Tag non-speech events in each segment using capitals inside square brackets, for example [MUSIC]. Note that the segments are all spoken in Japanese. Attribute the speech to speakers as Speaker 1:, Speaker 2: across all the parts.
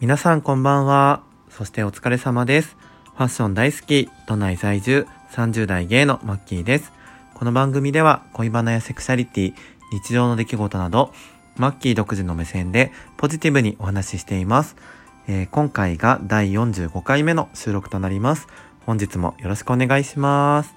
Speaker 1: 皆さんこんばんは。そしてお疲れ様です。ファッション大好き、都内在住、30代ゲイのマッキーです。この番組では恋バナやセクシャリティ、日常の出来事など、マッキー独自の目線でポジティブにお話ししています。えー今回が第45回目の収録となります。本日もよろしくお願いします。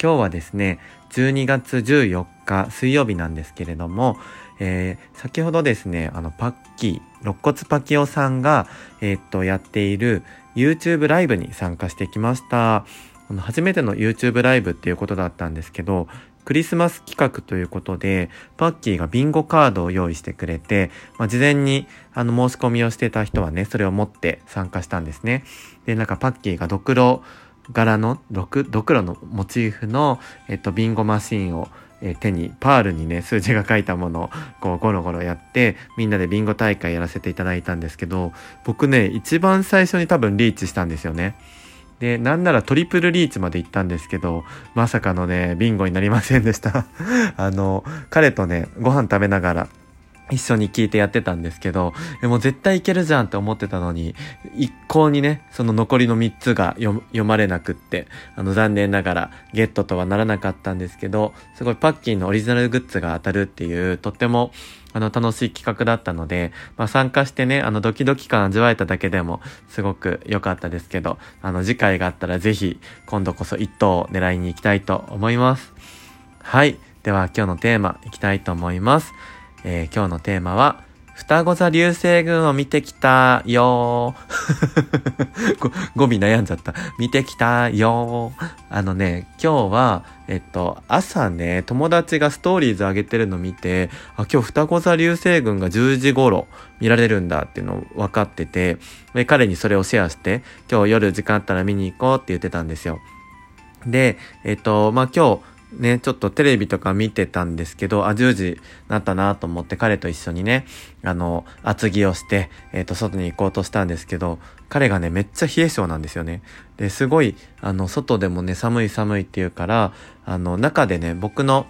Speaker 1: 今日はですね、12月14水曜日なんですけれども、えー先ほどですね、あの、パッキー、肋骨パキオさんが、えーっと、やっている YouTube ライブに参加してきました。あの初めての YouTube ライブっていうことだったんですけど、クリスマス企画ということで、パッキーがビンゴカードを用意してくれて、まあ、事前にあの申し込みをしてた人はね、それを持って参加したんですね。で、なんかパッキーがドクロ柄の、ドクドクロのモチーフの、えっと、ビンゴマシーンを、え手に、パールにね、数字が書いたものを、こう、ゴロゴロやって、みんなでビンゴ大会やらせていただいたんですけど、僕ね、一番最初に多分リーチしたんですよね。で、なんならトリプルリーチまで行ったんですけど、まさかのね、ビンゴになりませんでした。[LAUGHS] あの、彼とね、ご飯食べながら、一緒に聞いてやってたんですけど、もう絶対いけるじゃんって思ってたのに、一向にね、その残りの3つが読読まれなくって、あの残念ながらゲットとはならなかったんですけど、すごいパッキーのオリジナルグッズが当たるっていう、とってもあの楽しい企画だったので、まあ参加してね、あのドキドキ感味わえただけでもすごく良かったですけど、あの次回があったらぜひ今度こそ一等を狙いに行きたいと思います。はい。では今日のテーマいきたいと思います。えー今日のテーマは、双子座流星群を見てきたよー [LAUGHS] ご語尾悩んじゃった。見てきたよーあのね、今日は、えっと、朝ね、友達がストーリーズ上げてるの見て、あ、今日双子座流星群が10時頃見られるんだっていうのを分かってて、で彼にそれをシェアして、今日夜時間あったら見に行こうって言ってたんですよ。で、えっと、まあ、今日、ね、ちょっとテレビとか見てたんですけど、あ、10時なったなと思って彼と一緒にね、あの、厚着をして、えっ、と、外に行こうとしたんですけど、彼がね、めっちゃ冷え性なんですよね。で、すごい、あの、外でもね、寒い寒いって言うから、あの、中でね、僕の、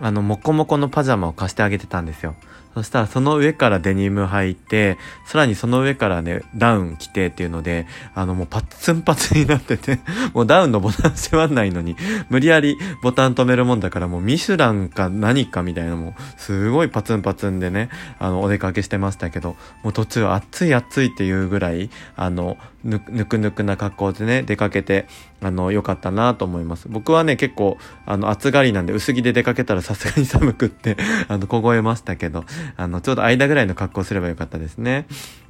Speaker 1: あの、もこもこのパジャマを貸してあげてたんですよ。そしたらその上からデニム履いて、さらにその上からね、ダウン着てっていうので、あのもうパッツンパツになってて、[LAUGHS] もうダウンのボタン閉まんないのに、無理やりボタン止めるもんだからもうミシュランか何かみたいなもう、すごいパツンパツンでね、あの、お出かけしてましたけど、もう途中暑い暑いっていうぐらい、あの、ぬくぬくな格好でね、出かけて、あの、良かったなと思います。僕はね、結構、あの、暑がりなんで薄着で出かけたらさすがに寒くって、あの、凍えましたけど、あの、ちょうど間ぐらいの格好すればよかったですね。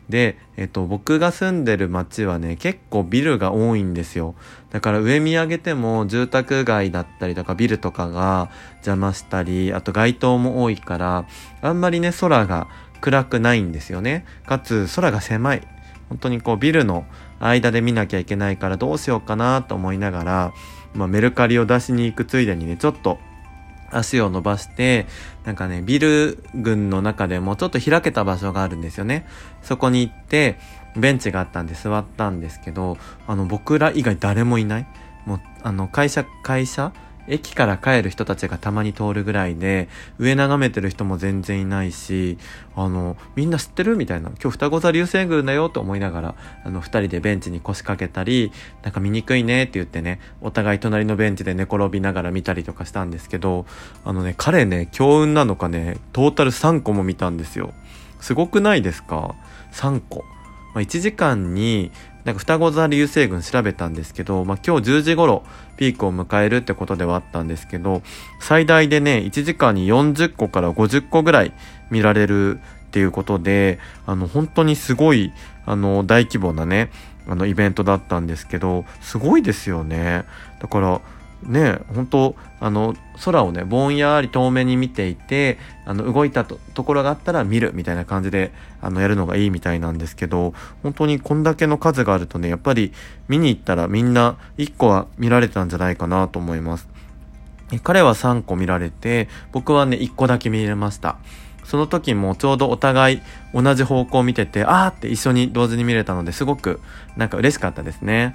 Speaker 1: で、えっと、僕が住んでる街はね、結構ビルが多いんですよ。だから上見上げても住宅街だったりとかビルとかが邪魔したり、あと街灯も多いから、あんまりね、空が暗くないんですよね。かつ、空が狭い。本当にこうビルの間で見なきゃいけないからどうしようかなと思いながら、まあ、メルカリを出しに行くついでにね、ちょっと足を伸ばして、なんかね、ビル群の中でもちょっと開けた場所があるんですよね。そこに行って、ベンチがあったんで座ったんですけど、あの、僕ら以外誰もいない。もう、あの、会社、会社駅から帰る人たちがたまに通るぐらいで、上眺めてる人も全然いないし、あの、みんな知ってるみたいな。今日双子座流星群だよと思いながら、あの、二人でベンチに腰掛けたり、なんか見にくいねって言ってね、お互い隣のベンチで寝転びながら見たりとかしたんですけど、あのね、彼ね、強運なのかね、トータル3個も見たんですよ。すごくないですか ?3 個。まあ、1時間に、なんか双子座流星群調べたんですけど、まあ、今日10時頃ピークを迎えるってことではあったんですけど、最大でね、1時間に40個から50個ぐらい見られるっていうことで、あの、本当にすごい、あの、大規模なね、あの、イベントだったんですけど、すごいですよね。だから、ね本当あの空をねぼんやり遠目に見ていてあの動いたところがあったら見るみたいな感じであのやるのがいいみたいなんですけど本当にこんだけの数があるとねやっぱり見に行ったらみんな1個は見られたんじゃないかなと思います。彼は3個見られて僕はね1個だけ見れました。その時もちょうどお互い同じ方向を見ててあーって一緒に同時に見れたのですごくなんか嬉しかったですね。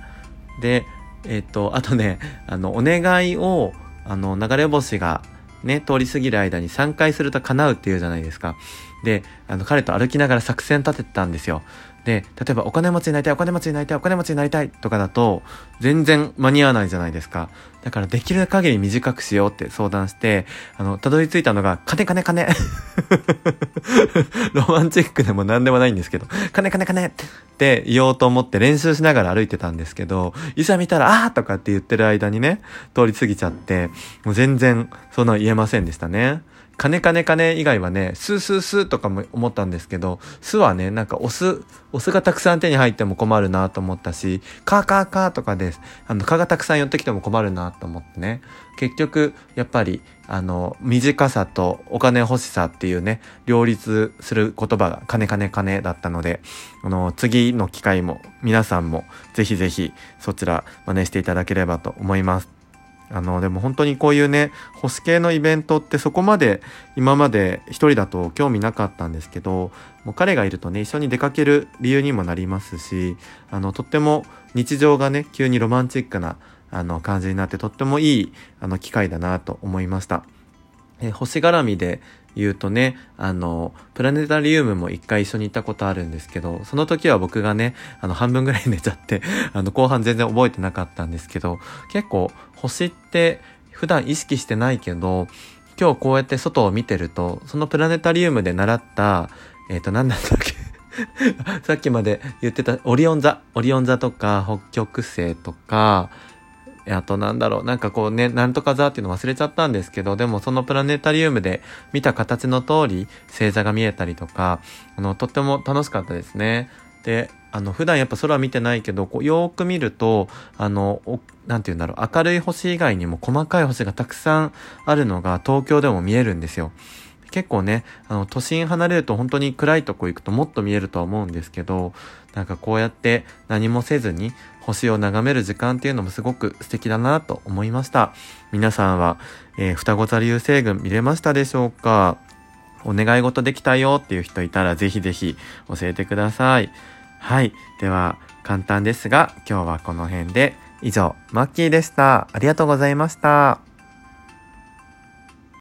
Speaker 1: でえっ、とあとねあのお願いをあの流れ星がね、通り過ぎる間に3回すると叶うっていうじゃないですか。で、あの、彼と歩きながら作戦立ててたんですよ。で、例えばお金持ちになりたい、お金持ちになりたい、お金持ちになりたいとかだと、全然間に合わないじゃないですか。だからできる限り短くしようって相談して、あの、たどり着いたのが、金金金 [LAUGHS] ロマンチックでも何でもないんですけど、金金金って言おうと思って練習しながら歩いてたんですけど、いざ見たら、あーとかって言ってる間にね、通り過ぎちゃって、もう全然そんな言えませんでしたね。金金金以外はね、スースースーとかも思ったんですけど、スはね、なんかお酢、お酢がたくさん手に入っても困るなと思ったし、カーカーカーとかです。あの、蚊がたくさん寄ってきても困るなと思ってね。結局、やっぱり、あの、短さとお金欲しさっていうね、両立する言葉が金金金だったので、あの、次の機会も皆さんもぜひぜひそちら真似していただければと思います。あのでも本当にこういうね星系のイベントってそこまで今まで一人だと興味なかったんですけどもう彼がいるとね一緒に出かける理由にもなりますしあのとっても日常がね急にロマンチックなあの感じになってとってもいいあの機会だなと思いました。え星絡みで言うとね、あの、プラネタリウムも一回一緒に行ったことあるんですけど、その時は僕がね、あの、半分ぐらい寝ちゃって、[LAUGHS] あの、後半全然覚えてなかったんですけど、結構、星って普段意識してないけど、今日こうやって外を見てると、そのプラネタリウムで習った、えっ、ー、と、何だったっけ [LAUGHS] さっきまで言ってたオリオン座、オリオン座とか北極星とか、あとなんだろう、なんかこうね、なんとか座っていうの忘れちゃったんですけど、でもそのプラネタリウムで見た形の通り星座が見えたりとか、あの、とっても楽しかったですね。で、あの、普段やっぱ空見てないけど、こう、よーく見ると、あの、なんて言うんだろう、明るい星以外にも細かい星がたくさんあるのが東京でも見えるんですよ。結構ね、あの、都心離れると本当に暗いとこ行くともっと見えるとは思うんですけど、なんかこうやって何もせずに星を眺める時間っていうのもすごく素敵だなと思いました。皆さんは、えー、双子座流星群見れましたでしょうか？お願い事できたよっていう人いたらぜひぜひ教えてください。はい。では、簡単ですが、今日はこの辺で以上、マッキーでした。ありがとうございました。